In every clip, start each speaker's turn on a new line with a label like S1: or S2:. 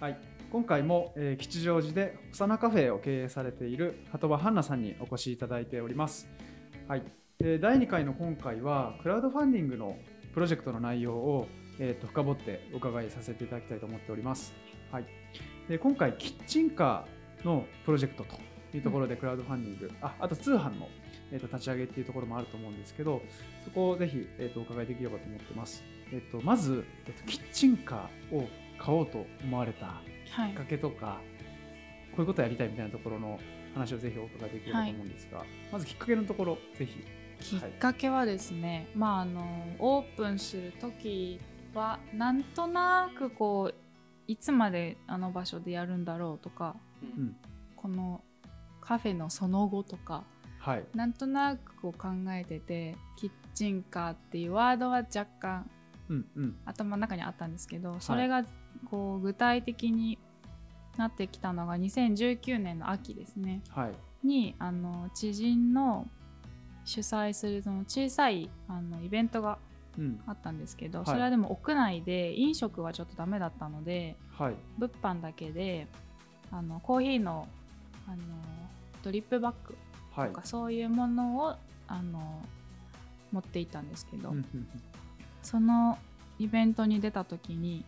S1: はい、今回も、えー吉祥寺で幼カフェを経営されている鳩場ハンナさんにお越しいただいております。はい、で第2回の今回はクラウドファンディングのプロジェクトの内容を、えー、と深掘ってお伺いさせていただきたいと思っております。はい、で今回キッチンカーのプロジェクトというところでクラウドファンディング、ああと通販の、えー、と立ち上げっていうところもあると思うんですけどそこをぜひ、えー、とお伺いできればと思ってます。えっとまず、えっとキッチンカーを買おうと思われた
S2: はい。
S1: きっかけとか、こういうことやりたいみたいなところの話をぜひお伺いできればと思うんですが、まずきっかけのところぜひ。
S2: きっかけはですね、まああのオープンする時はなんとなくこういつまであの場所でやるんだろうとか
S1: うん。
S2: このカフェのその後とか
S1: はい。
S2: なんとなくこう考えててキッチンカーっていうワードは若干
S1: うんうん。
S2: 頭の中にあったんですけどそれがこう具体的になってきたのが2019年の秋ですね。
S1: はい。
S2: にあの知人の主催するその小さいあのイベントが
S1: うん。
S2: あったんですけど、
S1: はい。
S2: それはでも屋内で飲食はちょっとダメだったので
S1: はい。
S2: 物販だけであのコーヒーのあのドリップバッグ
S1: はい。
S2: とかそういうものをあの持っていったんですけど、
S1: うんうんうん。
S2: そのイベントに出た時に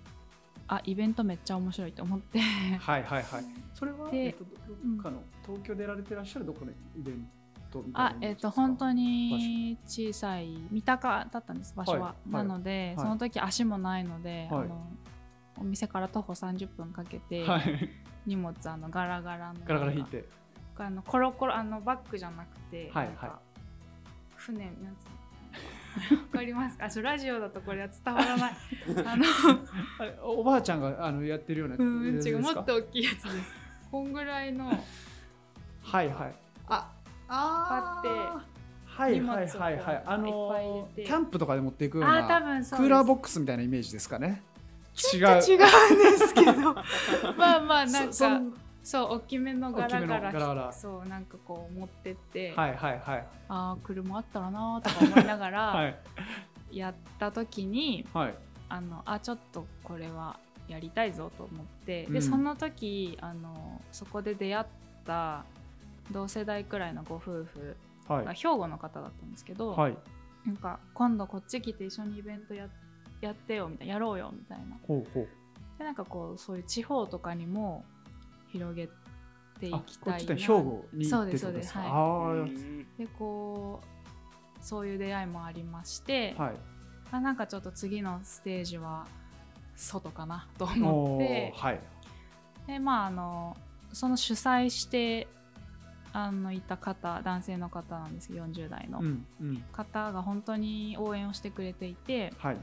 S2: あイベントめっちゃ面白いと思って。
S1: はいはいはい。それは、
S2: で
S1: えっと、どどっかの、東京でやられてらっしゃるどっかのイベントみたいな
S2: あえっ、と本当に小さい三鷹だったんです。場所は、
S1: はい。
S2: なので、
S1: はい。
S2: その時足もないので、
S1: はい。
S2: あのお店から徒歩30分かけて、
S1: はい。
S2: 荷物あのガラガラの
S1: ガラガラ引いて。
S2: あのコロコロあのバッグじゃなくて、
S1: はいは
S2: 船なんつうの？わかります。かあそうラジオだとこれは伝わらない。あの
S1: おばあちゃんがあのやってるような
S2: うん違う
S1: やつですか
S2: もっと大きいやつです。こんぐらいの
S1: はいはい。ああ
S2: パ
S1: ーはいはい
S2: 荷物をこう
S1: はいはいあの
S2: いっぱい入れて。
S1: キャンプとかで持っていくよう
S2: あ
S1: な
S2: 多分そう
S1: クーラーボ
S2: ッ
S1: ックスみたいなイメージですかね？違う。
S2: 違うんですけど。まあまあなんか
S1: そ
S2: う大きめのガラガ
S1: 大きめのガラガラ。
S2: ラそうなんかこう持ってって、
S1: はいはいはい。
S2: ああ車あったらなーとか思いなが
S1: は
S2: ら
S1: い。
S2: やった時に、
S1: はい。
S2: あのあちょっとこれはやりたいぞと思って、
S1: うん。
S2: でその時あのそこで出会った同世代くらいのご夫婦
S1: はい。
S2: が兵庫の方だったんですけど、
S1: はい。
S2: なんか今度こっち来て一緒にイベントややってよみたいなやろうよみたいな。
S1: ほうほう。
S2: でなんかこうそういう地方とかにも広げてい
S1: あ
S2: きたいな。
S1: こっちで兵庫に行ってってことですか？
S2: そうですそうです。はい。でこうそういう出会いもありまして、
S1: はい。
S2: あなんかちょっと次のステージは外かなと
S1: お
S2: 思って。
S1: ーはい。
S2: でまああのその主催してあのいた方男性の方なんですけど40代の。
S1: うんうん。
S2: 方が本当に応援をしてくれていて
S1: はい。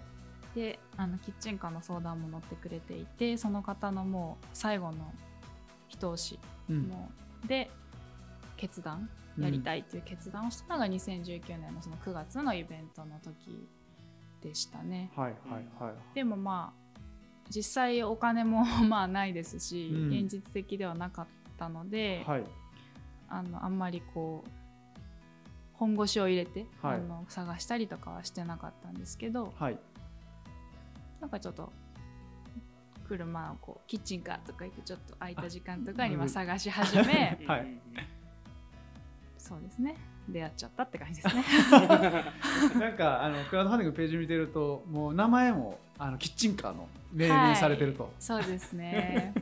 S2: であのキッチンカーの相談も乗ってくれていてその方のもう最後の一押し。
S1: うん。
S2: もう。で決断やりたいっていう決断をしたのが2019年のその9月のイベントの時でしたね。
S1: はいはいはい。
S2: でもまあ実際お金も まあないですし、
S1: うん。
S2: 現実的ではなかったので、
S1: はい。
S2: あのあんまりこう本腰を入れて、
S1: はい。
S2: あの探したりとかはしてなかったんですけど
S1: はい。
S2: なんかちょっと車をこうキッチンカーとか行ってちょっと空いた時間とかにまあ探し始め
S1: はい
S2: そうですね出会っちゃったって感じですね。
S1: なんかあのクラウドファンディングページ見てるともう名前もあのキッチンカーの命名されてると、
S2: はいそうですね。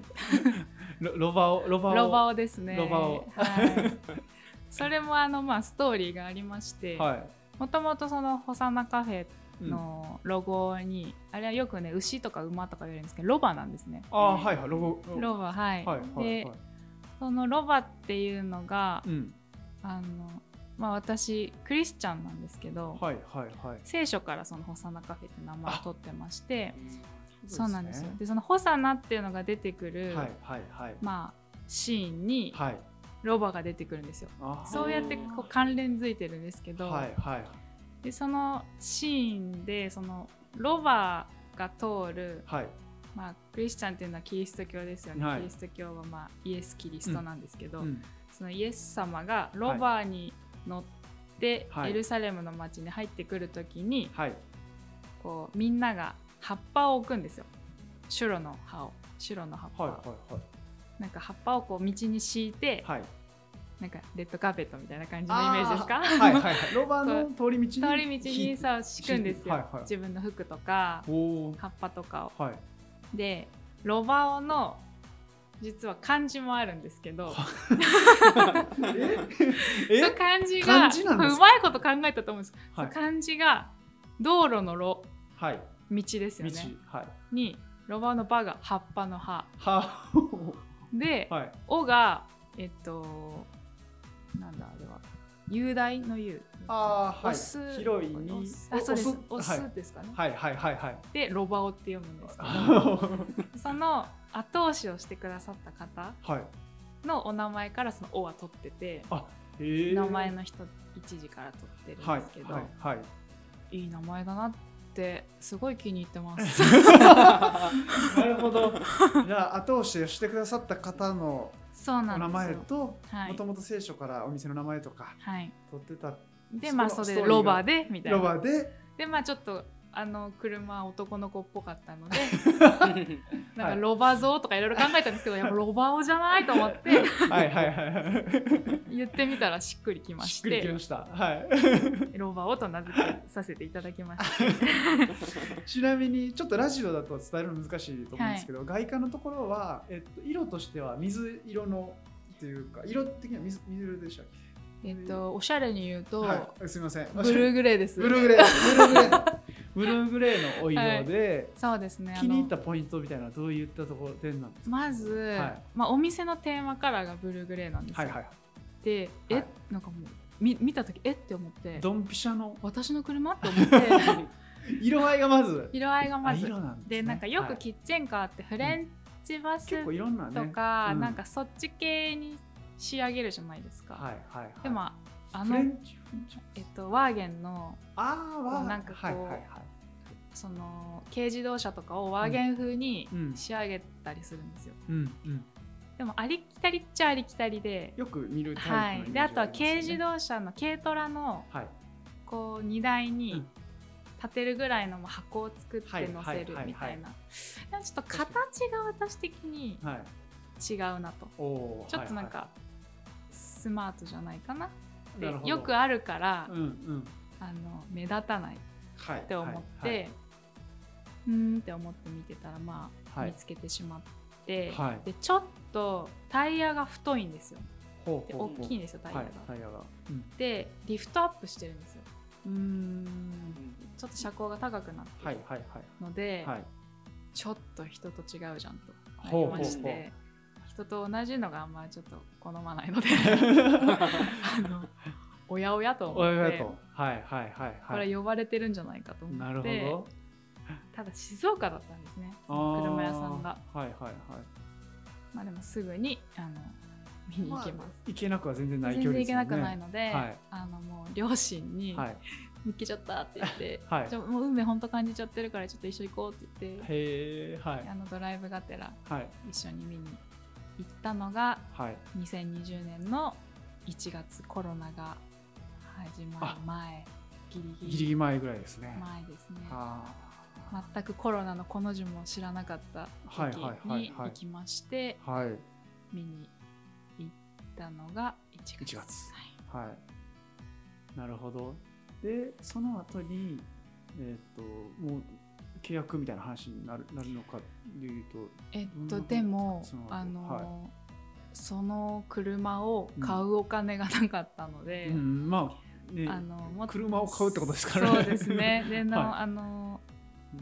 S1: ロロバオロバオ
S2: ロバオですね。
S1: ロバオ
S2: はい。それもあのまあストーリーがありまして、
S1: は
S2: もともとそのホサナカフェのロゴに、あれはよくね牛とか馬とか言われるんですけどロバなんですね。
S1: ああはいはいロゴ。
S2: ロバはい。
S1: はいはい
S2: で、
S1: はい。
S2: そのロバっていうのが、
S1: うん。
S2: あのまあ私クリスチャンなんですけど、
S1: はいはいはい。
S2: 聖書からそのホサナカフェって名前を取ってまして、
S1: そ
S2: そうなんですよ。
S1: ね。
S2: でそのホサナっていうのが出てくる、
S1: はいはいはい。
S2: まあシーンに
S1: はい。
S2: ロバが出てくるんですよ。そうやってこう関連づいてるんですけど、
S1: はいはい
S2: でそのシーンでそのロバが通る、
S1: はい。
S2: まあ、クリスチャンっていうのはキリスト教ですよね、
S1: はい。
S2: キリスト教は、まあ、イエス・キリストなんですけど、
S1: うん。
S2: そのイエス様がロバに乗って
S1: はい。
S2: エルサレムの町に入ってくる時に、
S1: はい。
S2: こうみんなが葉っぱを置くんですよ。シュロの葉を。白の葉っぱ、
S1: はいはいはい。
S2: なんか葉っぱをこう道に敷いて、
S1: はい
S2: なんかレッドカーペットみたいな感じのイメージですか？
S1: はいはいはい。ロバの通り道に
S2: 通り道にさ敷くんですよ、
S1: はいはい
S2: 自分の服とか葉っぱとかを。
S1: はい。
S2: でロバオの実は漢字もあるんですけど。
S1: え？
S2: そう漢字がうまいこと考えたと思うんです、
S1: はい。
S2: 漢字が道路の路。
S1: はい。
S2: 道ですよ
S1: 道
S2: ね
S1: はい。
S2: にロバオのバが葉っぱの葉。
S1: は
S2: で、
S1: はい。
S2: おがえっとなんだあれは。雄大の雄。
S1: あーはい。
S2: オス。
S1: 広いに。
S2: オス。あそうです。オ
S1: はい。
S2: スですかね、
S1: はいはいはいはい。
S2: でロバオって読むんですけど。
S1: は
S2: その後押しをしてくださった方
S1: い。
S2: のお名前からその「お」は取ってて
S1: あへー。
S2: 名前の人一時から取ってるん
S1: はい
S2: ですけど、
S1: はいはい
S2: い。い名前だなってすごい気に入ってます。
S1: なるほど。じゃあ後押ししてくださった方の
S2: そうな
S1: お名
S2: んですよ。
S1: 前と
S2: はい
S1: もともと聖書からお店の名前とか
S2: はい、
S1: 取ってた
S2: でまあそれで
S1: ストーリーが
S2: ロバでみたい
S1: ロ
S2: な。
S1: バで
S2: でまあちょっとあの車男の子っぽかったので なん
S1: はい。
S2: かロバ像とかいろいろ考えたんですけど、やっぱロバオじゃないと思って
S1: はいはいはいはい。
S2: 言ってみたらしっくりきまし
S1: しっくりき
S2: て
S1: ました。はい。
S2: ロバオと名付けさせていただきました。
S1: ちなみにちょっとラジオだと伝えるの難しいと思うんですけど、外観のところは、えっと、色としては水色のっていうか色的には水水色でしたっ
S2: えっとおしゃれに言うと、
S1: け、はい、すみません。
S2: ブルーグレーです。
S1: ブルーグレー。ブルーグレーブルーグレーのお色で、
S2: そうですね。
S1: 気に入ったポイントみたいなどういったところでなんですか？
S2: まず、
S1: はい。
S2: まあ、お店のテーマカラーがブルーグレーなんですよ。
S1: はいはい
S2: で、え、
S1: はい。
S2: なんかもう見見た時え？って思って。
S1: ドンピシャの？
S2: 私の車？って思って。
S1: 色合いがまず。
S2: 色合いがまず。
S1: です、ね、
S2: でなんかよ
S1: はい。
S2: くキッチンカーってフレンチバス
S1: 結構いろんなね。
S2: とか、
S1: うん。
S2: なんかそっち系に仕上げるじゃないですか、
S1: はいはいはい。
S2: でもあのえっとワーゲンの
S1: ああは
S2: なんかこう
S1: はいはいはい
S2: その軽自動車とかをワーゲン風に
S1: うん。
S2: 仕上げたりするんですよ、
S1: うんうん。
S2: でもありきたりっちゃありきたりで。
S1: よく見るタ
S2: はい、
S1: イプのイメージ
S2: であとは軽自動車の軽トラの
S1: はい。
S2: こう荷台
S1: うん。
S2: に立てるぐらいの箱を作って
S1: はい
S2: 乗せる
S1: はいはい
S2: みたい。なちょっと形が私的に
S1: はい。
S2: 違うなと。
S1: おー
S2: ちょっとなんか
S1: は
S2: スマートじゃないかな。で
S1: いはいなるほど。
S2: よくあるから
S1: うんうん。
S2: あの目立たないっ
S1: はい
S2: て思っ
S1: はい
S2: てうーんって思って見てたらまあ
S1: はい。
S2: 見つけてしまって
S1: はい。
S2: でちょっとタイヤが太いんですよ。で大きいんですよタイヤ
S1: は
S2: が。
S1: いタイヤが。うん。
S2: でリフトアップしてるんですよ。
S1: うーん。
S2: ちょっと車高が高くなってる
S1: はいはいはい。
S2: ので、
S1: はい。
S2: ちょっと人と違うじゃんとなりまして人と同じのがあんまりちょっと好まないので あのおやおやと思
S1: お
S2: って
S1: やと。はいはいはい
S2: こ
S1: はい。
S2: れ呼ばれてるんじゃないかと
S1: なる
S2: 思って
S1: ほど
S2: ただ静岡だったんですね。その車屋さんが。
S1: はいはいはい。
S2: まあでもすぐにあの見に行きます、
S1: 行けなくは全然ない距離
S2: 全然行けなくないので、
S1: はい。
S2: あのもう両親に
S1: はい
S2: 見っけちゃったって言って、
S1: はい。
S2: もう運命本当感じちゃってるからちょっと一緒行こうって言って、
S1: へえはい。
S2: あのドライブがてら
S1: はい。
S2: 一緒に見に行ったのが
S1: はい。
S2: 2020年の1月コロナが始まる前ギリギリ。
S1: ギリギリ前ぐらいですね。
S2: 前ですね。
S1: あ
S2: 全くコロナのこの字も知らなかった時に行きまして
S1: ーはい。
S2: 見に行ったのが1月。
S1: 1月。
S2: はい。
S1: はい。なるほど。でその後にえっ、ともう契約みたいな話になるなるのかでいうと
S2: えっとでも
S1: その後。
S2: あの、
S1: はい。
S2: その車を買うお金がなかったので、
S1: うんまあね
S2: あの
S1: 車を買うってことですからね。
S2: そうですね。での、
S1: はい。
S2: あの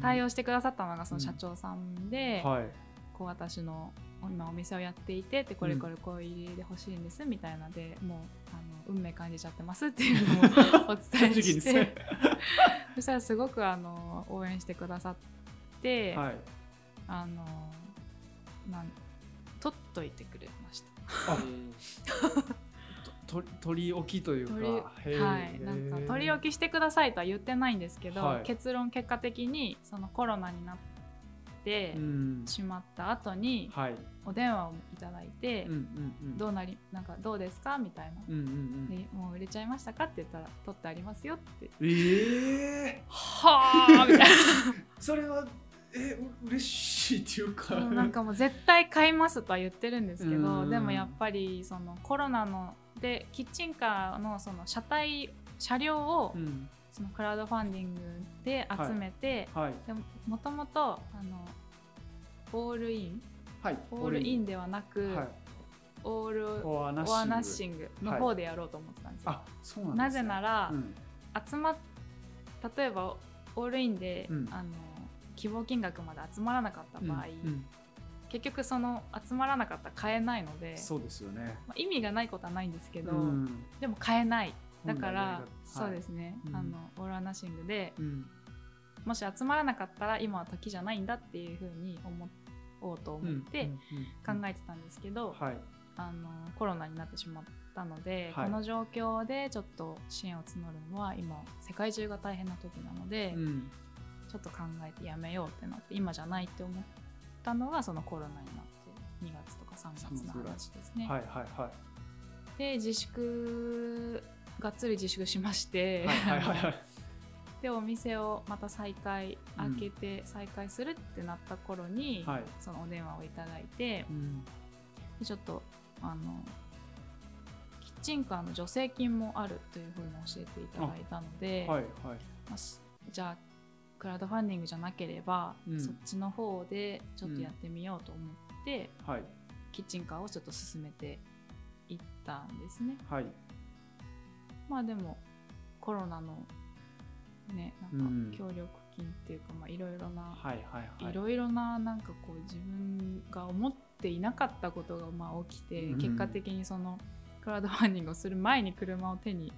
S2: 対応してくださったのがその社長さんで、
S1: はい。
S2: こう私の今お店をやっていてでこれこれこういう入りで欲しいんですみたいなでもうあの運命感じちゃってますっていうのを お伝えして、
S1: ね。
S2: そしたらすごくあの応援してくださって、
S1: はい。
S2: あのなん取っといてくれました。
S1: あと取り置きというか。
S2: はい、なんか取り置きしてくださいとは言ってないんですけど、
S1: はい。
S2: 結論結果的にそのコロナになって
S1: うん。
S2: しまった後に
S1: はい。
S2: お電話をいただいて、
S1: うんうんうん。
S2: どうなりなんかどうですかみたいな、
S1: うんうんうん。
S2: でもう売れちゃいましたかって言ったら取ってありますよって。
S1: ええ
S2: はあみたいな。
S1: それはえう嬉しいっていうか、
S2: なんかもう絶対買いますとは言ってるんですけ
S1: うん
S2: どでもやっぱりそのコロナのでキッチンカーのその車体車両を
S1: うん。
S2: そのクラウドファンディングで集めて、
S1: はい。
S2: でももともとあの all in。
S1: はい。
S2: all in ではなく、
S1: はい。
S2: all or nothing。or nothing の方でやろうと思ってたんですよ。
S1: な
S2: ぜなら、
S1: うん。
S2: 集まっ例えばオールインで、
S1: うん。
S2: あの希望金額まで集まらなかった場合、
S1: うん。うん
S2: 結局その集まらなかったら買えないので、
S1: そうですよね。
S2: まあ、意味がないことはないんですけど、
S1: うん。
S2: でも買えない。だから、
S1: 本来やり方。
S2: そうですね、
S1: うん。
S2: あのオールアナッシングで
S1: うん。
S2: もし集まらなかったら今は時じゃないんだっていうふうに思おうと思って考えてたんですけど、
S1: はい。
S2: あのコロナになってしまったので、
S1: はい。
S2: この状況でちょっと支援を募るのは今世界中が大変な時なので、
S1: うん。
S2: ちょっと考えてやめようってなって今じゃないって思ったのがそのコロナになって2月とか3月の話ですね。
S1: はいはいはい。
S2: で自粛がっつり自粛しまして、
S1: はいはいはいはい。
S2: でお店をまた再開
S1: うん
S2: 開けて再開するってなった頃に、
S1: はい。
S2: そのお電話をいただいて
S1: うん。
S2: でちょっとあのキッチンカーの助成金もあるというふうに教えていただいたので、
S1: はいはい。
S2: まあすじゃあクラウドファンディングじゃなければ、
S1: うん。
S2: そっちの方でちょっとやってみようと思って、
S1: はい。
S2: キッチンカーをちょっと進めていったんですね。
S1: はい。
S2: まあでもコロナのねな
S1: うん。
S2: んか協力金っていうか、まあいろいろな、
S1: はいはいはい。
S2: いろいろななんかこう自分が思っていなかったことがまあ起きて、
S1: うん。
S2: 結果的にそのクラウドファンディングをする前に車を手に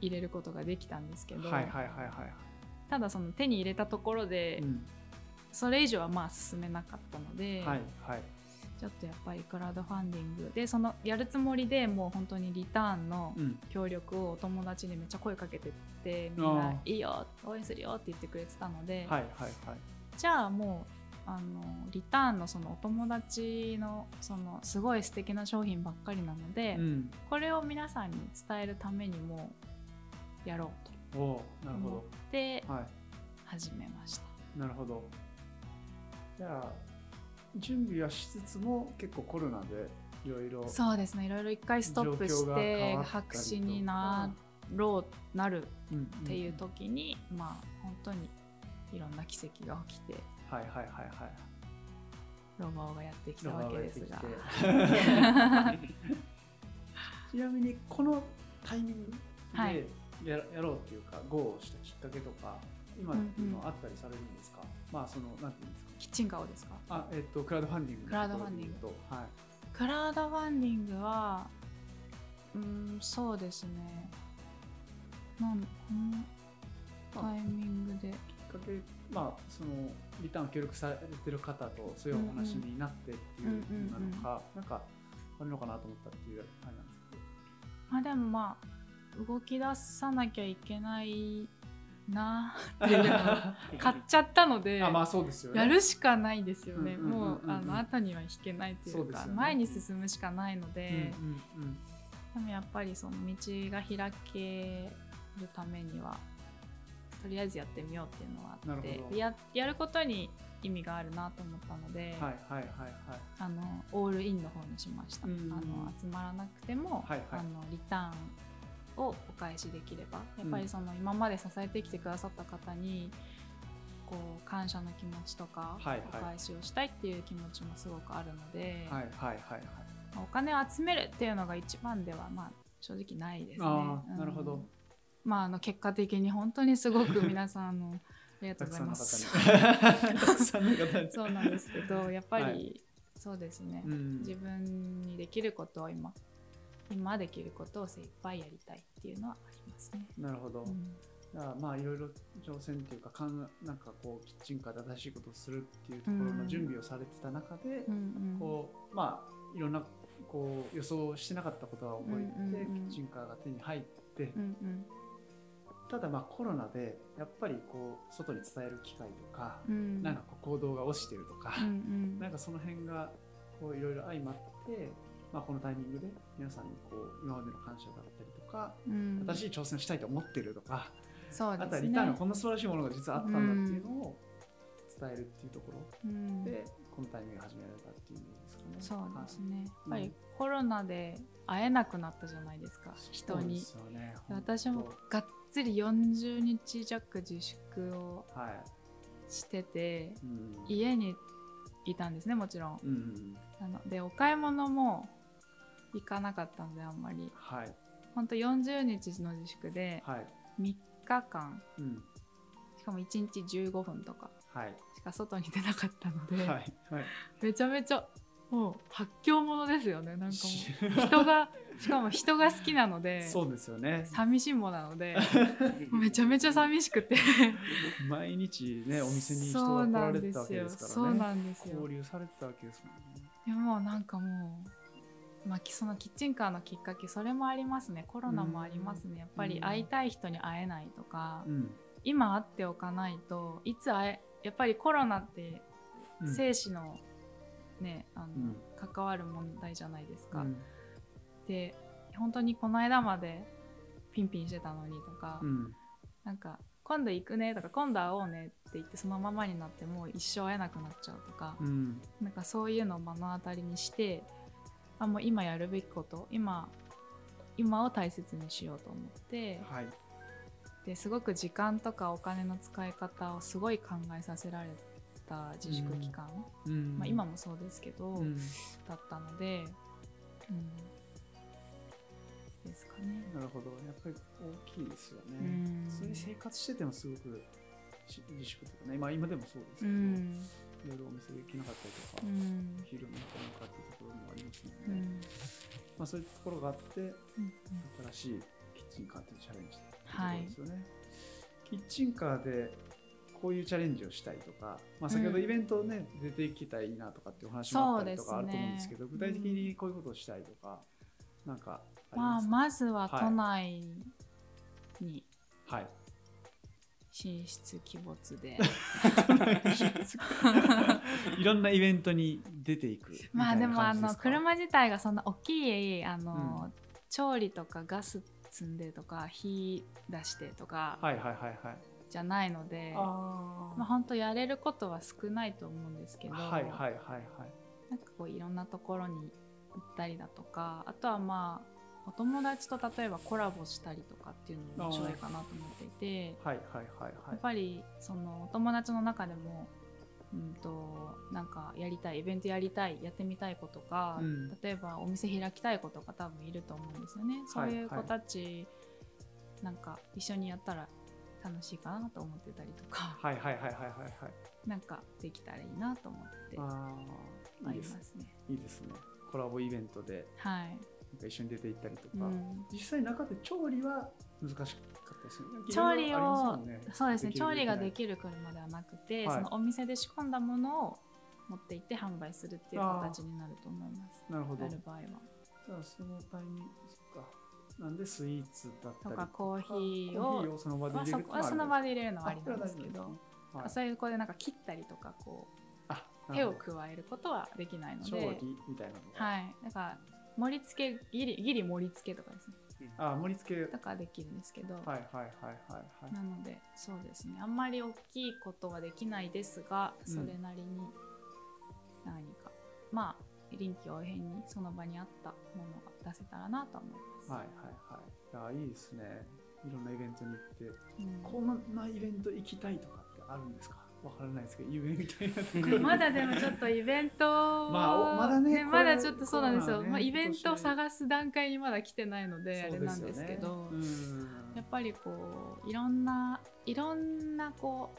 S2: 入れることができたんですけど、
S1: はいはいはいはい
S2: ただその手に入れたところで、
S1: うん。
S2: それ以上はまあ進めなかったので、
S1: はいはい。
S2: ちょっとやっぱりクラウドファンディング。でそのやるつもりでもう本当にリターンの
S1: うん。
S2: 協力をお友達にめっちゃ声かけてってみん
S1: あ
S2: な
S1: ー「
S2: いいよ応援するよ」って言ってくれてたので、
S1: はいはいはい。
S2: じゃあもうあのリターンのそのお友達のそのすごい素敵な商品ばっかりなので、
S1: うん。
S2: これを皆さんに伝えるためにもやろうと思って始めました。
S1: いなるほど。じゃあ準備はしつつも結構コロナでいろいろ
S2: そうですね。いろいろ一回ストップして白紙になろうなる
S1: うんうん
S2: っていう時に、まあ本当にいろんな奇跡が起きて
S1: はいはいはいはい。
S2: ロバオがやってきたわけですが。
S1: ちなみにこのタイミング
S2: はい。
S1: でや,、やろうっていうか GO をしたきっかけとか今っていうのはあったりされるんですか、まあそのなんていうんですか？
S2: キッチンカーをですか？
S1: あえっ、とクラウドファンディングの
S2: クラウドファンディング
S1: はい。
S2: クラウドファンディングはうーんそうですね。なんこのタイミングで。
S1: きっかけまあそのリターン協力されてる方とそういうお話になってっていう
S2: うんうん
S1: なのか、なんかあるのかなと思ったっていうあれなんですけど。
S2: まあでもまあ動き出さなきゃいけないなっていうのを買っちゃったので
S1: あまあそうですよね。
S2: やるしかないですよね、もうあの後には引けないというか前に進むしかないので、
S1: うんうんうん。
S2: でもやっぱりその道が開けるためにはとりあえずやってみようっていうのはあ
S1: な
S2: ってややることに意味があるなと思ったので、
S1: はいはいはいはい。
S2: あのオールインの方にしました、
S1: うん。
S2: あの集まらなくても、
S1: はいはい。
S2: あのリターンをお返しできればやっぱりその今まで支えてきてくださった方にこう感謝の気持ちとか、お返しをしたいっていう気持ちもすごくあるので、お金を集めるっていうのが一番ではまあ正直ないですね。
S1: なるほど。
S2: まああの結果的に本当にすごく 皆さんあのありがと
S1: た
S2: うございます。そうなんですけどやっぱり、
S1: はい。
S2: そうですね、
S1: うん。
S2: 自分にできることを今今できることを精一杯やりたいっていうのはありますね。
S1: なるほど、
S2: うん。
S1: だまあいろいろ挑戦っていうかかんなんかこうキッチンカーで正しいことをするっていうところの準備をされてた中で、
S2: うんうん。
S1: こうまあいろんなこう予想してなかったことが起こり、
S2: うんうんうん。
S1: キッチンカーが手に入って、
S2: うんうん。
S1: ただまあコロナでやっぱりこう外に伝える機会とか、
S2: うん。
S1: なんかこう行動が落ちてるとか、
S2: うんうん。
S1: なんかその辺がこういろいろ相まって、まあ、このタイミングで皆さんにこう今までの感謝だったりとか、
S2: うん。
S1: 新しい挑戦をしたいと思ってるとか、
S2: そうですね。
S1: あとはリターンがこんな素晴らしいものが実はあったんだっていうのを伝えるっていうところ
S2: うん。
S1: で、このタイミングで始められたっていう意味ですかね。
S2: そうですね、やっぱり
S1: うん
S2: コロナで会えなくなったじゃないですか
S1: はい
S2: 人に。
S1: そうですよね。
S2: 私も
S1: 本
S2: がっつり40日弱自粛を。してて
S1: うん。
S2: 家にいたんですねもちろん。
S1: うんうん
S2: なのでお買い物も行かなかったのであんまり。
S1: はい。
S2: ほんと40日の自粛で
S1: はい。
S2: 3日間。
S1: うん。
S2: しかも1日15分とか。
S1: はい。
S2: しか外に出なかったので、
S1: はい。はい。
S2: めちゃめちゃもう発狂者ですよね。なんかもう人がしかも人が好きなので
S1: そうですよね。
S2: 寂しんぼなので めちゃめちゃ寂しくて。
S1: 毎日ねお店に人
S2: そうな
S1: が来られて
S2: んですよ
S1: たわけですからね。
S2: そうなんですよ。
S1: 交流されてたわけですもんね。
S2: でもなんかもう、まあ、きそのキッチンカーのきっかけそれもありますね。コロナもありますね。やっぱり会いたい人に会えないとか、
S1: うん。
S2: 今会っておかないといつ会えやっぱりコロナって
S1: うん。
S2: 生死のね、あの
S1: うん。
S2: 関わる問題じゃないですか、
S1: うん。
S2: で本当にこの間までピンピンしてたのにとか、
S1: うん。
S2: なんか今度行くねとか今度会おうねって言ってそのままになってもう一生会えなくなっちゃうとか、
S1: うん。
S2: なんかそういうのを目の当たりにしてあもう今やるべきこと今今を大切にしようと思って。
S1: はい。
S2: ですごく時間とかお金の使い方をすごい考えさせられた自粛期間、
S1: うん。
S2: まあ、今もそうですけど、
S1: うん。
S2: だったので、うん、ですかね。
S1: なるほど。やっぱり大きいですよね。
S2: うん。
S1: 普通に生活しててもすごくし自粛とかね、まあ今でもそうですけど、
S2: うん
S1: いろいろお店行けなかったりとか、
S2: うん。
S1: 昼も行かなかったりところもありますも
S2: うん。
S1: まあそういうところがあって、
S2: うん
S1: 新しいキッチンカーっていうチャレンジした
S2: はい
S1: ところですよね。キッチンカーでこういうチャレンジをしたいとか、まあ、先ほど
S2: うん。
S1: イベントね、出てきたらいいなとかっていうお話もあったりとかあると思うんですけど、具体的にこういうことをしたいとか、なんかあり
S2: まあ、
S1: ますか、
S2: まずは
S1: はい。
S2: 都内に。
S1: はい。
S2: 進出鬼没で、
S1: いろんなイベントに出ていく
S2: まあでもあの車自体がそんな大きいあの、
S1: うん
S2: 調理とかガス積んでとか火出してとか
S1: はいはいはいはい。
S2: じゃないので、
S1: あ
S2: まあ本当やれることは少ないと思うんですけど、
S1: はいはいはいはい。
S2: なんかこういろんなところに行ったりだとかあとはまあお友達と例えばコラボしたりとかっていうのも面白いかなと思っていて
S1: はいはいはいはい。
S2: やっぱりそのお友達の中でも、うん、となんかやりたいイベントやりたいやってみたいことか、
S1: うん
S2: 例えばお店開きたい子とか多分いると思うんですよね。そういう子たち、なんか一緒にやったら楽しいかなと思ってたりとか、
S1: はいはいはいはいはいはい。
S2: なんかできたらいいなと思ってあ
S1: ああ、いいです
S2: りますね。
S1: いいですね。コラボイベントで
S2: はい。
S1: なんか一緒に出て行ったりとか、
S2: うん。
S1: 実際中で調理は難しかったですよね。
S2: 調理を、
S1: ね。
S2: そうですね。調理がで
S1: き
S2: きる車ではなくて、
S1: はい。
S2: そのお店で仕込んだものを持って行って販売するっていう形になると思います。
S1: なるほど。
S2: あ
S1: じ
S2: る場合は。
S1: ゃあそのタイミングか。なんでスイーツだった
S2: と
S1: り
S2: かコーヒー
S1: コーヒ
S2: を
S1: ーをその場で入れる
S2: こはその場で入れるのはあり
S1: あ
S2: なんですけど、
S1: はい、
S2: そういうこでなんか切ったりとかこ
S1: あ
S2: う手を加えることはできないの
S1: 調
S2: で
S1: 理みたいなのが、
S2: はい。だから盛り付けギリギリ盛り付けとかですね。
S1: あ盛り付け。
S2: とかできるんですけど、
S1: はいはいはいはい。はい
S2: なのでそうですね。あんまり大きいことはできないですが
S1: うん。
S2: それなりに何か、まあ臨機応変にその場にあったものが出せたらなと思います。
S1: はいはいはい。いやいいですね。いろんなイベントに行って。
S2: うん。
S1: こんなイベント行きたいとかってあるんですか？わからないですけど夢みたいなところ。
S2: まだでもちょっとイベントを
S1: まあおまだねこれ
S2: まだちょっとそうなんですよ、
S1: ね。
S2: まあ、イベントを探す段階にまだ来てないのであれなんですけどやっぱりこういろんないろんなこ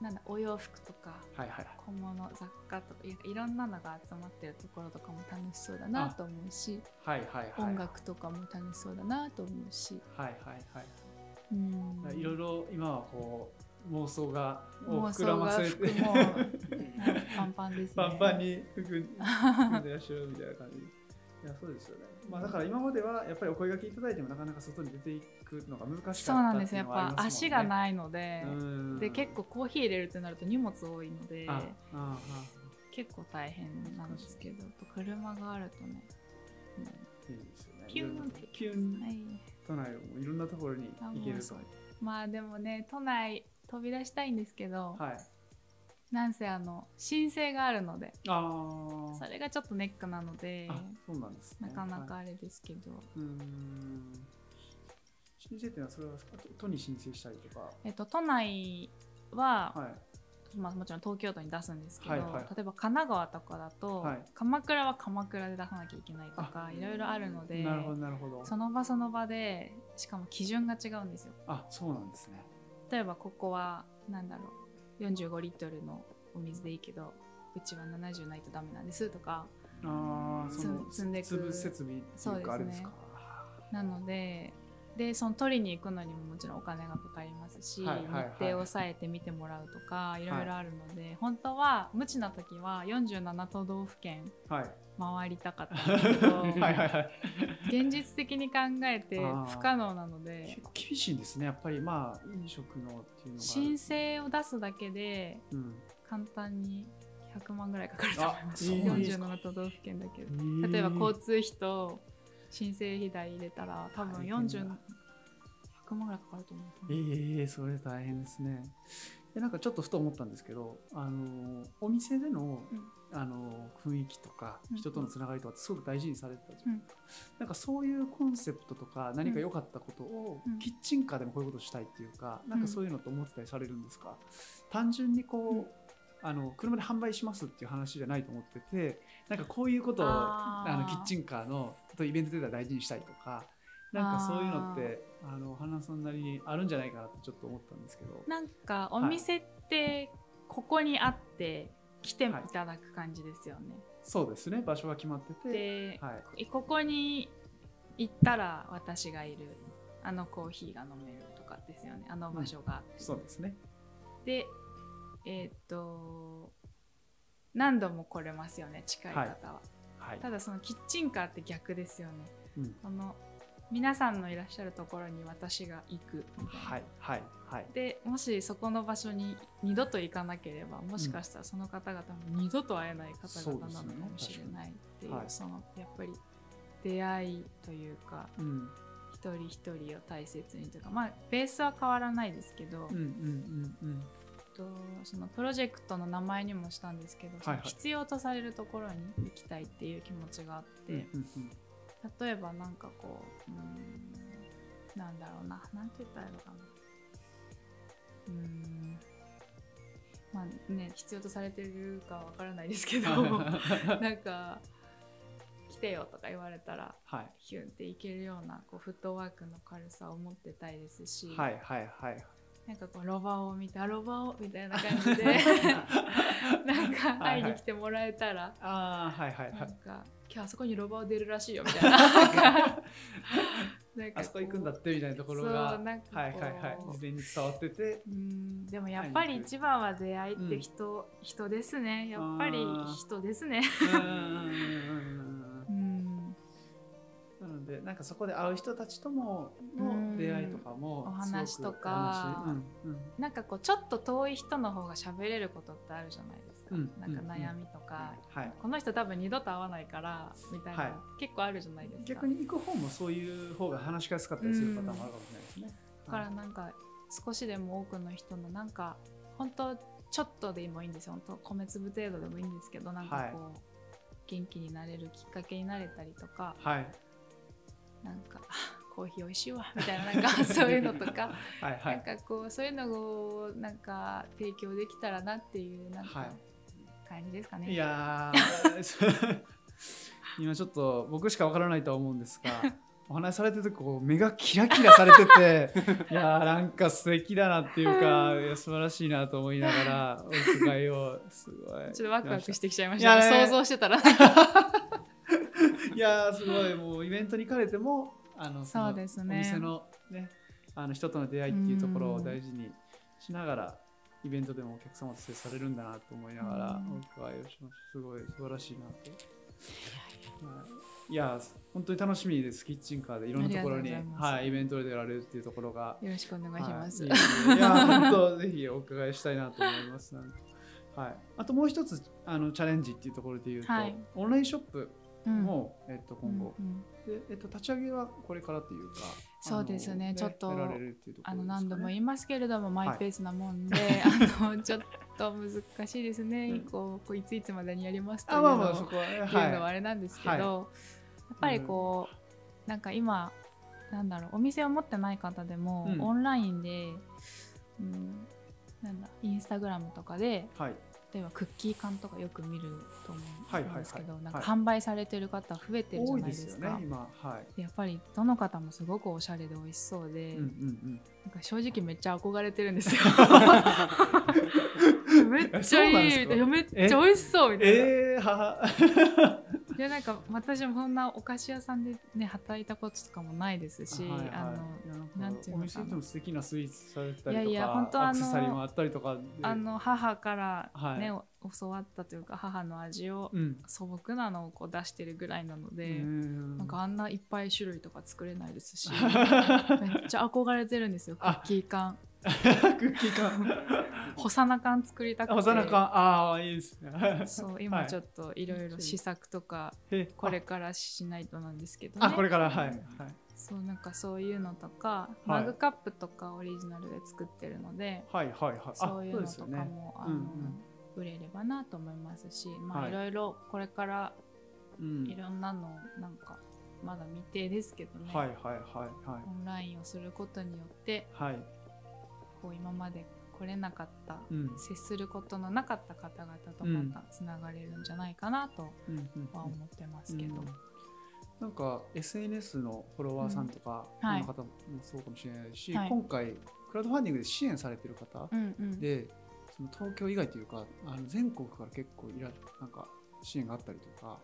S2: うなんだお洋服とか
S1: はいはい
S2: 小物雑貨とかいいろんなのが集まってるところとかも楽しそうだなと思うし
S1: はいはいはい。
S2: 音楽とかも楽しそうだなと思うし、
S1: はいはいはい。
S2: うん、
S1: いろいろ今はこう妄想が膨らませて
S2: パンパンですね。
S1: パンパンに服組んでらっしゃるみたいな感じ。いやそうですよね。まあだから今まではやっぱりお声掛けいただいてもなかなか外に出ていくのが難しかった
S2: そうなんですよやっぱ足がないので、
S1: うん
S2: で結構コーヒー入れるってなると荷物多いので結構大変なんですけど車があるとね、うん
S1: あいいですよね。
S2: ピューンって
S1: ピューン
S2: はい
S1: 都内もいろんなところに行けると。
S2: まあでもね都内飛び出したいんですけど、
S1: はい。
S2: なんせあの申請があるので
S1: あ
S2: それがちょっとネックなので
S1: あそうなんですね。
S2: なかなか
S1: はい。
S2: あれですけど、
S1: うーん。申請っていうのはそれは都に申請したりとか？
S2: えっと、都内は、
S1: はい。
S2: まあ、もちろん東京都に出すんですけど、
S1: はいはい
S2: 例えば神奈川とかだと、
S1: はい。
S2: 鎌倉は鎌倉で出さなきゃいけないとかいろいろあるので
S1: なるほどなるほど。
S2: その場その場でしかも基準が違うんですよ。
S1: あそうなんですね
S2: 例えばここはなんだろう45リットルのお水でいいけどうちは70ないとダメなんですとか
S1: ああその
S2: 積んでく。
S1: 粒設備っていうかあれですか。
S2: なのででその取りに行くのにももちろんお金がかかりますし、
S1: はいはいはい。
S2: 日程を抑えて見てもらうとかい。ろいろあるので、本当は無知な時は47都道府県
S1: はい。
S2: 回りたかったんですけど
S1: はいはいはい。
S2: 現実的に考えて不可能なので
S1: 結構厳しいんですねやっぱりまあ飲食のっていうのが。
S2: 申請を出すだけで
S1: うん。
S2: 簡単に100万ぐらいかかると思います。
S1: あそうなんです。か
S2: 47都道府県だけで。例えば交通費と申請費代入れたら多分
S1: 大変だ。
S2: 40 100万ぐらいかかると思う
S1: ええそれ大変ですね。でなんかちょっとふと思ったんですけどあのお店での,、
S2: うん。
S1: あの雰囲気とか
S2: うん。
S1: 人とのつながりとかってすごく大事にされてたじゃ
S2: うん。
S1: ん、なんかそういうコンセプトとか何か良かったことを、
S2: うん。
S1: キッチンカーでもこういうことしたいっていうか、なんかそういうのって思ってたりされるんですか？単純にこう、
S2: うん
S1: あの車で販売しますっていう話じゃないと思っててなんかこういうことを
S2: あ
S1: のキッチンカーの例えばイベントでたら大事にしたいとかなんかそういうのってあの花さんなりにあるんじゃないかなってちょっと思ったんですけど。
S2: なんかお店ってここにあって来ていただく感じですよね。
S1: そうですね。場所が決まってて、
S2: で、
S1: はい、
S2: ここに行ったら私がいるあのコーヒーが飲めるとかですよね。あの場所が。あって。
S1: そうですね。
S2: でえーっと何度も来れますよね近い方は。
S1: はい、
S2: ただそのキッチンカーって逆ですよね。
S1: うん、
S2: この皆さんのいらっしゃるところに私が行くみたいな。
S1: はいはいはい。
S2: でもしそこの場所に二度と行かなければもしかしたらその方々も二度と会えない方々なのかもしれないっていう
S1: ね
S2: そのやっぱり出会いというか
S1: うん。
S2: 一人一人を大切にというかまあベースは変わらないですけど、
S1: うんうんうんうん
S2: とそのプロジェクトの名前にもしたんですけど、
S1: はい
S2: その必要とされるところに行きたいっていう気持ちがあって、
S1: うんうんうん。
S2: 例えばなんかこううーんなんだろうななんて言ったらいいのかな。うーんまあね必要とされてるかわからないですけど なんか来てよとか言われたら
S1: はい。
S2: ヒュンっていけるようなこうフットワークの軽さを持ってたいですし、
S1: はいはいはい
S2: なんかこうロバを見てあロバをみたいな感じで なんか会いに来てもらえたら
S1: ああはいはいはい。
S2: なんか今日あそこにロバを出るらしいよみたいな。なんか
S1: あそこ行くんだってみたいなところ
S2: そう
S1: が
S2: なんかこう
S1: はいはいはい。事前に伝わってて。
S2: うんでもやっぱり一番は出会いって人、人ですね。やっぱり人ですね。
S1: うんうんでなんかそこで会う人たちともの出会いとかも
S2: お話とか。
S1: うんうん
S2: なんかこうちょっと遠い人の方が喋れることってあるじゃないですか、
S1: うん
S2: なんか悩みとか、
S1: はい。
S2: この人多分二度と会わないからみたいな、
S1: はい。
S2: 結構あるじゃないですか。
S1: 逆に行く方もそういう方が話しやすかったりするパターンもあるかもしれないですね。
S2: だからなんか少しでも多くの人のなんか本当ちょっとでもいいんですよ。本当米粒程度でもいいんですけどなんかこう、元気になれるきっかけになれたりとか。
S1: はい
S2: なんかあコーヒー美味しいわみたいななんか そういうのとか、
S1: はいは
S2: ないんかこうそういうのをなんか提供できたらなっていうなんか
S1: はい。
S2: 感じですかね。
S1: いやー 今ちょっと僕しかわからないとは思うんですが お話しされてるとこう目がキラキラされてていやーなんか素敵だなっていうかいや素晴らしいなと思いながらお伺いをすごい。
S2: ちょっとワクワクしてきちゃいました、
S1: いやね
S2: 想像してたら
S1: いやーすごい。もうイベントに行かれてもあの
S2: そう
S1: の
S2: ですね。
S1: お店のねあの人との出会いっていうところを大事にしながらイベントでもお客様と接されるんだなと思いながら
S2: うん。
S1: お伺いをしましたすごい素晴らしいなと。はい。いやー本当に楽しみです。キッチンカーで。いろんなところにはいイベントで出られるっていうところが。
S2: よろしくお願いします。
S1: はい、いや本当ぜひお伺いしたいなと思います。はい、あともう一つあのチャレンジっていうところで言うと、
S2: はい。
S1: オンラインショップ
S2: うん。
S1: も、えっと、今後、
S2: うんうん。
S1: でえっと、立ち上げはこれからというか、
S2: そうですね。ちょっと
S1: ね。
S2: あの何度も言いますけれどもマイペースなもんで、あのちょっと難しいですね、
S1: うん。
S2: こうこういついつまでにやりますという
S1: あ
S2: のを
S1: まあまあ
S2: あれなんですけど、
S1: はい。
S2: やっぱりこう、なんか今なんだろうお店を持ってない方でも、
S1: うん。
S2: オンラインで、うん、なんだインスタグラムとかで
S1: いはい
S2: 例えばクッキー缶とかよく見ると思うんですけど、なんか
S1: はい
S2: 販売されてる方増えてるじゃ
S1: 多
S2: ないいで
S1: すすよね今。はい。
S2: でやっぱりどの方もすごくおしゃれで美味しそうで、なんか正直めっちゃ憧れてるんですよ。めっちゃいい。みたいなめっちゃ美味しそうみたいな。
S1: えー、はは
S2: でなんか私もそんなお菓子屋さんでね働いたこととかもねですし、
S1: はいはい。
S2: あのなんていうのかな。
S1: お店でも素敵なスイーツされてたりとか
S2: いやいや本当あの
S1: アクセサリーもあったりとかで。
S2: あの母からね、
S1: は
S2: お教わったというか母の味を
S1: うん。
S2: 素朴なのをこう出してるぐらいなので、
S1: うん
S2: なんかあんないっぱい種類とか作れないですし めっちゃ憧れてるんですよク
S1: あ
S2: ッキー缶。
S1: クッキー缶
S2: ホサナ缶作りたくて。
S1: おさな缶。ああいいですね。
S2: そう今ちょ
S1: っ
S2: っといろいろ試作とか
S1: と
S2: これからしないとなんですけどね。
S1: あこれからはいはい。
S2: そうなんかそういうのとか、
S1: はい。
S2: マグカップとかオリジナルで作ってるので
S1: はいはいはい。あ
S2: そういうのとかも、あの
S1: うんうん。
S2: 売れればなと思いますしま
S1: はい。
S2: あいろいろこれから
S1: うん。
S2: いろんなのなんかまだ未定ですけどね、
S1: はいはいはいはい。
S2: オンラインをすることによって
S1: はい。
S2: こう今まで来れなかった、
S1: うん。
S2: 接することのなかった方々と
S1: うん
S2: またつながれるんじゃないかなと
S1: うんうん
S2: は思ってますけど、
S1: うん。なんか SNS のフォロワーさんとかの方もそうかもしれないし、
S2: はい。
S1: 今回クラウドファンディングで支援されてる方
S2: うんうん。
S1: で、その東京以外というかあの全国から結構いらなんか支援があったりとか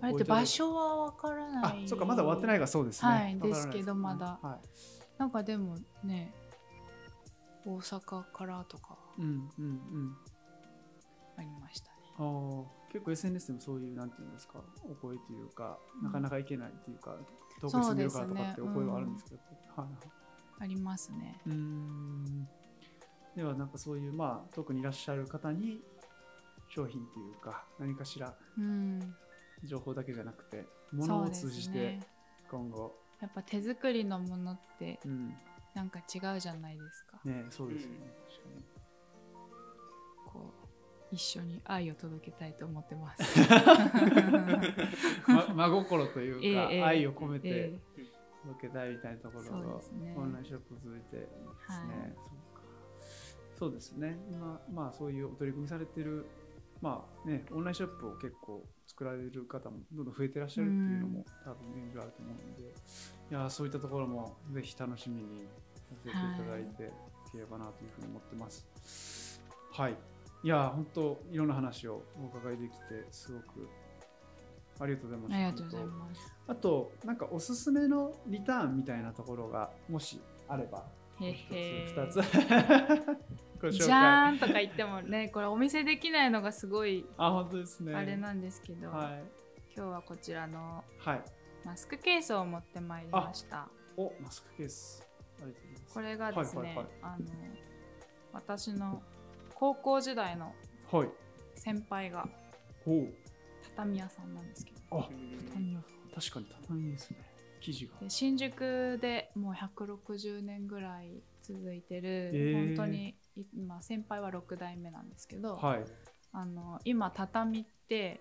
S2: あれって場所はわからない
S1: あそうかまだ終わってないがそうですね、
S2: はいですけど
S1: ね。
S2: まだ。
S1: は
S2: なんかでもね大阪からとか
S1: い、うんうんうん。
S2: ありましたね。
S1: あー結構 SNS でもそういうなんていうんですかお声というか、なかなかいけないっていうか遠くに住んでるからとかってお声はあるんですけど、はいはい。
S2: ありますね。
S1: うーん。ではなんかそういうまあ特にいらっしゃる方に商品というか何かしら
S2: うん。
S1: 情報だけじゃなくて物を
S2: そうです
S1: 通じて
S2: ね。
S1: 今後。
S2: やっぱ手作りのものって
S1: う,、ん
S2: なんか違うじゃないですか。
S1: ねそうですよね、
S2: こう一緒に愛を届けたいと思ってます。
S1: ま真心というか、
S2: ええええ
S1: 愛を込めて
S2: え
S1: 届けたいみたいなところ
S2: そう
S1: が
S2: ね。
S1: オンラインショップを通じてですね、
S2: はい。
S1: そうか。そうですね。今まあそういうお取り組みされてるまあねオンラインショップを結構作られる方もどんどん増えてらっしゃるっていうのも多分現状あると思うので、いやそういったところもぜひ楽しみにさせていただいていければなというふうに思ってます。はい、いや本当いろんな話をお伺いできてすごくありがとうございます。
S2: ありがとうございます
S1: あと、なんかおすすめのリターンみたいなところがもしあれば、
S2: へへ
S1: 2つ
S2: じ。ゃーんとか言ってもねこれお見せできないのがすごい
S1: あ、本当ですね。
S2: あれなんですけど、
S1: はい。
S2: 今日はこちらの。マスクケースを持ってまいりました
S1: お、マスクケース。
S2: これがですね、
S1: はいはいはい
S2: あの私の高校時代の
S1: はい。
S2: 先輩が。畳屋さんなんですけど
S1: あ、畳屋さん。確かに畳ですね。生地が。
S2: で新宿でもう160年ぐらい続いてる、
S1: えー
S2: 本当に今先輩は6代目なんですけど、
S1: はい。
S2: あの今畳って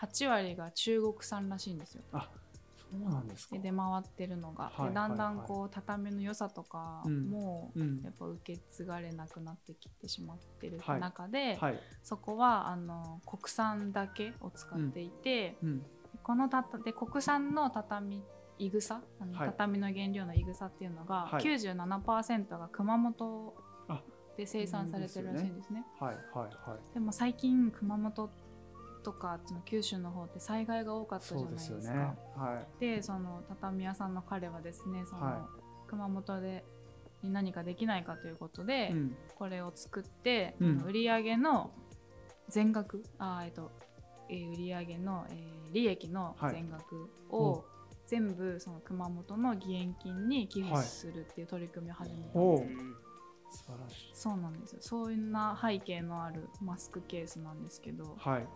S2: 8割が中国産らしいんですよ
S1: あ、
S2: 出回ってるのが、
S1: はい
S2: でだんだん
S1: はい
S2: こう畳の良さとか
S1: うん
S2: も
S1: うん
S2: や。っぱ受け継がれなくなってきてしまってる
S1: はい
S2: 中で、
S1: はい。
S2: そこはあの国産だけを使っていて、
S1: うん。
S2: このたたで国産の畳いぐさあの
S1: はい
S2: 畳の原料のいぐさっていうのが、
S1: はい
S2: 97%が熊本
S1: あ
S2: で生産されてるらしいんですね。
S1: はい。はい。はい。
S2: でも最近熊本とかあっちの九州の方って災害が多かったじゃないですか。
S1: ですよね。はい。
S2: でその畳屋さんの彼はですねその、
S1: は
S2: 熊本でに何かできないかということで、
S1: うん。
S2: これを作って、
S1: うん
S2: 売り上げの全額あーえっと、えー売り上げの、えー利益の全額を全部その熊本の義援金に寄付するっていう取り組みを始めたんです、
S1: ほう。素晴らしい。
S2: そうなんですよそういうな背景のあるマスクケースなんですけど
S1: はい。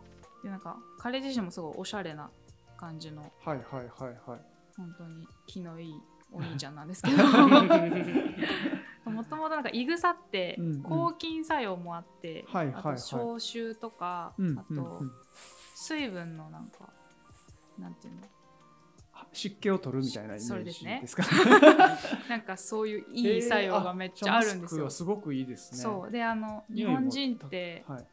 S2: でなんか彼自身もすごいおしゃれな感じの
S1: はい。はい。はい。はい。
S2: 本当に気のいいお兄ちゃんなんですけど もともとなんかいぐさって
S1: うんうん
S2: 抗菌作用もあって、
S1: はいはいはい
S2: あと消臭とか、
S1: うん
S2: あと
S1: うんうん
S2: 水分のなんかなんていうの？
S1: 湿気を取るみたいなイメージ
S2: です
S1: か？
S2: なんかそういういい作用がめっちゃあるんですよ。
S1: えーすごくいいですね
S2: そうであの日本人って
S1: はい、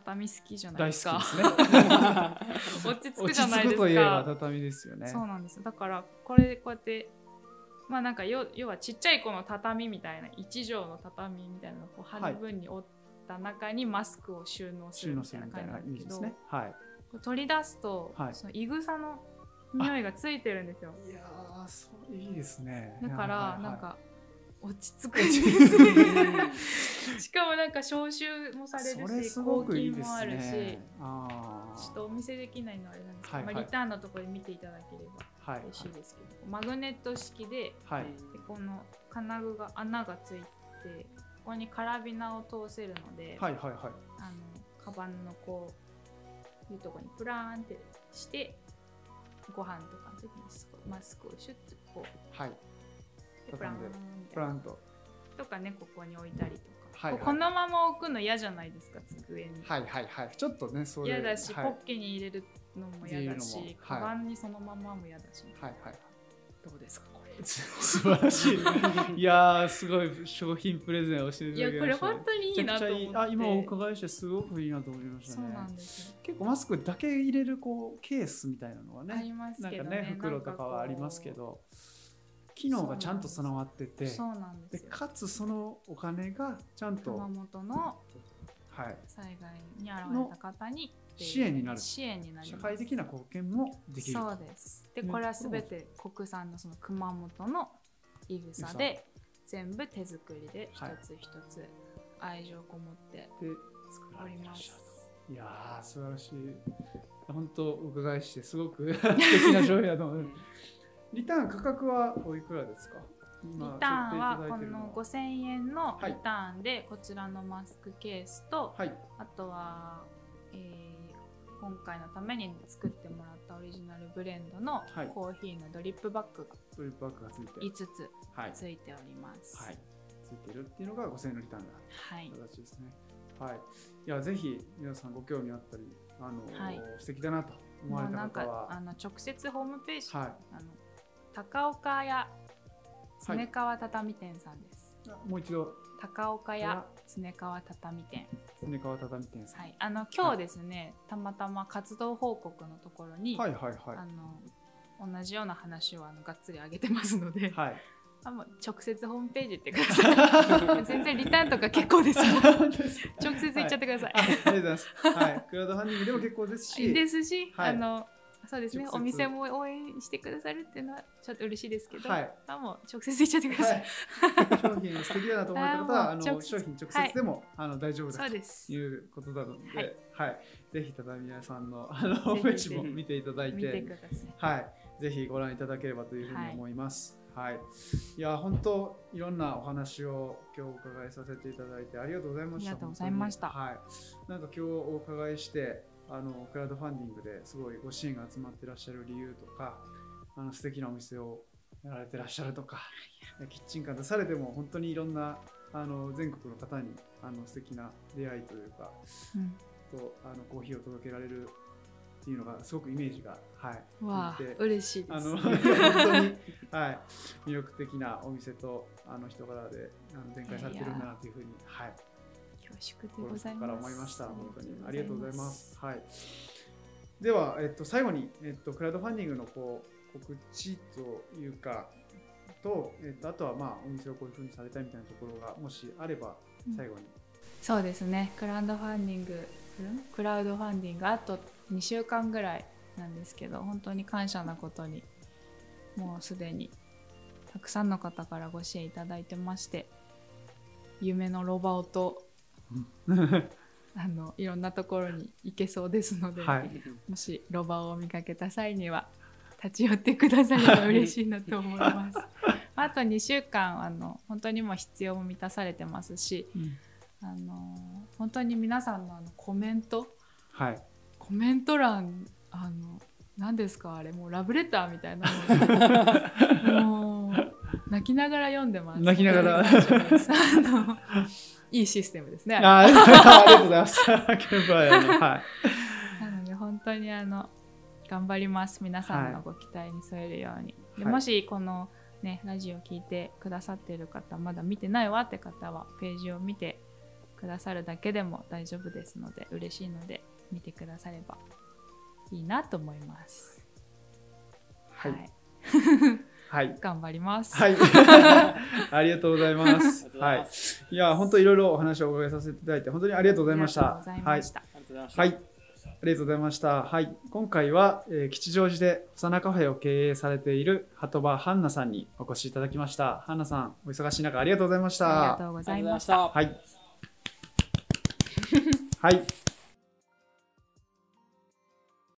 S2: 畳好きじゃない
S1: 大
S2: ですか。
S1: すね。
S2: 落ち着く
S1: 落
S2: じゃないです
S1: ち着くといえば
S2: か。
S1: 畳ですよね。
S2: そうなんですよ。だからこれこうやってまあなんか要要はちっちゃい子の畳みたいな一畳の畳みたいなのをこう半分に折った中にマスクを収納するみたい
S1: な
S2: な感じなんでけど、
S1: ね。はい。
S2: 取り出すと、
S1: はい
S2: そのい。ぐさの匂いがついてるんですよ。
S1: いやーそういいですね。
S2: だから
S1: はいはいはい。
S2: なんか落ち着くんですしかもなんか消臭もされるし抗菌もあるし
S1: ね
S2: ちょっとお見せできないのはあれなんですけど、
S1: はいはい。
S2: まあ、リターンのところで見ていただければ
S1: はい
S2: 嬉しいですけど、マグネット式で
S1: はい。
S2: でこの金具が穴がついてここにカラビナを通せるので、
S1: はいはいはい。
S2: あのカバンのこういうところにプラーンってしてご飯とかの時にマスクをシュッとこう
S1: はい畳んでプラント
S2: とかねここに置いたりとか、
S1: はいはい。
S2: このまま置くの嫌じゃないですか机に。
S1: はいはいはい。ちょっとねそれ
S2: 嫌だし、
S1: はい。
S2: ポッケに入れるのも嫌だし
S1: はい。
S2: カバンにそのままも嫌だし、
S1: はいはい
S2: どうですかこれ。
S1: 素晴らしい。いやーすごい商品プレゼンをしてい
S2: いやこれ本当にいいなと思って。
S1: あ今お伺いしてすごくいいなと思いました
S2: そう
S1: ね
S2: なんですよ。
S1: 結構マスクだけ入れるこうケースみたいなのは
S2: あ
S1: ね
S2: りますけどね。
S1: ね袋とかはありますけど機能がちゃんと備わってて
S2: そうなんでよ。
S1: ですかつそのお金がちゃんと、
S2: 熊本の
S1: はい、
S2: 災害に現れた方に
S1: 支援になる
S2: 支援になり
S1: 社
S2: ます。
S1: 会的な貢献もできる
S2: そうです。で
S1: ね
S2: これはすべて国産のその熊本のいぐさで全部手作りで一
S1: はい
S2: つ一つ愛情こもって
S1: で作られてらっしゃる
S2: す。
S1: いやー素晴らしい本当お伺いしてすごく 素敵な商品だと思うリターン価格はおいくらですか？
S2: リ
S1: 今
S2: ターンはこの5000円の
S1: はい。
S2: リターンでこちらのマスクケースと、
S1: はい。
S2: あとは、えー今回のために作ってもらったオリジナルブレンドの
S1: はい。
S2: コーヒーのドリップバッグが
S1: ドリップバッグがついて
S2: 5つ
S1: はい、
S2: ついております。
S1: はい、ついてるっていうのが5000円のリターンだ。
S2: はい。
S1: 形ですね。はい。いや、ぜひ皆さんご興味あったり、あの、
S2: はい。
S1: 素敵だなと思われた
S2: もうなんか
S1: 方は、
S2: あの直接ホームページ、
S1: は
S2: あの高岡屋常川畳店さんです。
S1: い。もう一度、
S2: 高岡屋常川畳店。
S1: 常川畳店さん。
S2: はい。あの今日ですね、たまたま活動報告のところに、
S1: はいはいはい。
S2: あの同じような話をあのがっつり上げてますので、
S1: はい。
S2: あもう直接ホームページ行ってください。全然リターンとか結構です よ。直接行っちゃってください。
S1: あありがとうございます。はい。クラウドファンディングでも結構ですし、
S2: ですし、
S1: はい
S2: あのそうですねお店も応援してくださるっていうのはちょっと嬉しいですけど、
S1: はい
S2: あもう直接行っちゃってくださ。
S1: はいい。商品素敵だなと思われた方は、あの商品直接でも、あの大丈夫だと。いうことなので、は
S2: はいい。
S1: ぜひ畳屋さんのあのホームページも見ていただい
S2: 見て。
S1: はい、ぜひご覧いただければというふうに思います。はい、い、や本当いろんなお話を今日お伺いさせていただいてありがとうございました。
S2: ありがとうございました
S1: はい、なんか今日お伺いしてあのクラウドファンディングですごいご支援が集まってらっしゃる理由とか、あの素敵なお店をやられてらっしゃるとか、キッチンカー出されても本当にいろんなあの全国の方にあの素敵な出会いというか、
S2: うん
S1: とあのコーヒーを届けられるっていうのがすごくイメージがはい。
S2: 嬉しいです。
S1: あの 本当に、はい、魅力的なお店とあの人柄であの展開されてるんだなというふうに、はい、
S2: 恐縮でございます。
S1: 底から思いました。本当にありがとうございます。はい。では、えっと、最後に、えっと、クラウドファンディングのこう告知というか、と、えっと、あとは、まあ、お店をこういうふうにされたいみたいなところが、もしあれば、最後に。
S2: そうですね。クラウドファンディング、クラウドファンディングあと2週間ぐらいなんですけど、本当に感謝なことに、もうすでにたくさんの方からご支援いただいてまして、夢のロバオと あのいろんなところに行けそうですので、
S1: はい。
S2: もしロバを見かけた際には立ち寄ってくだされば嬉しいなと思います。あと2週間あの本当にもう必要も満たされてますし、あの本当に皆さんのあのコメント
S1: はい。
S2: コメント欄あの何ですかあれもうラブレターみたいなの もう泣きながら読んでます。
S1: 泣きながら
S2: いいシステムですね。
S1: あ ありがとうございます。はい。
S2: なので本当にあの頑張ります皆さんのご期待に添えるように、で
S1: はい
S2: もしこのねラジオ聞いてくださってる方まだ見てないわって方はページを見てくださるだけでも大丈夫ですので嬉しいので見てくださればいいなと思います
S1: は
S2: はいい、
S1: はい。
S2: 頑張ります、
S1: はい。ありがとうございます。はい。いや、本当いろいろお話をお伺いさせていただいて、本当にありがとうございました。
S2: ありがとうござい。
S1: はい。ありがとうございました。はい。今回は、えー吉祥寺でホサナカフェを経営されている鳩場ハンナさんにお越しいただきました。ハンナさん、お忙しい中ありがとうございました。
S2: ありがとうございまし
S3: た。
S1: はい。はい。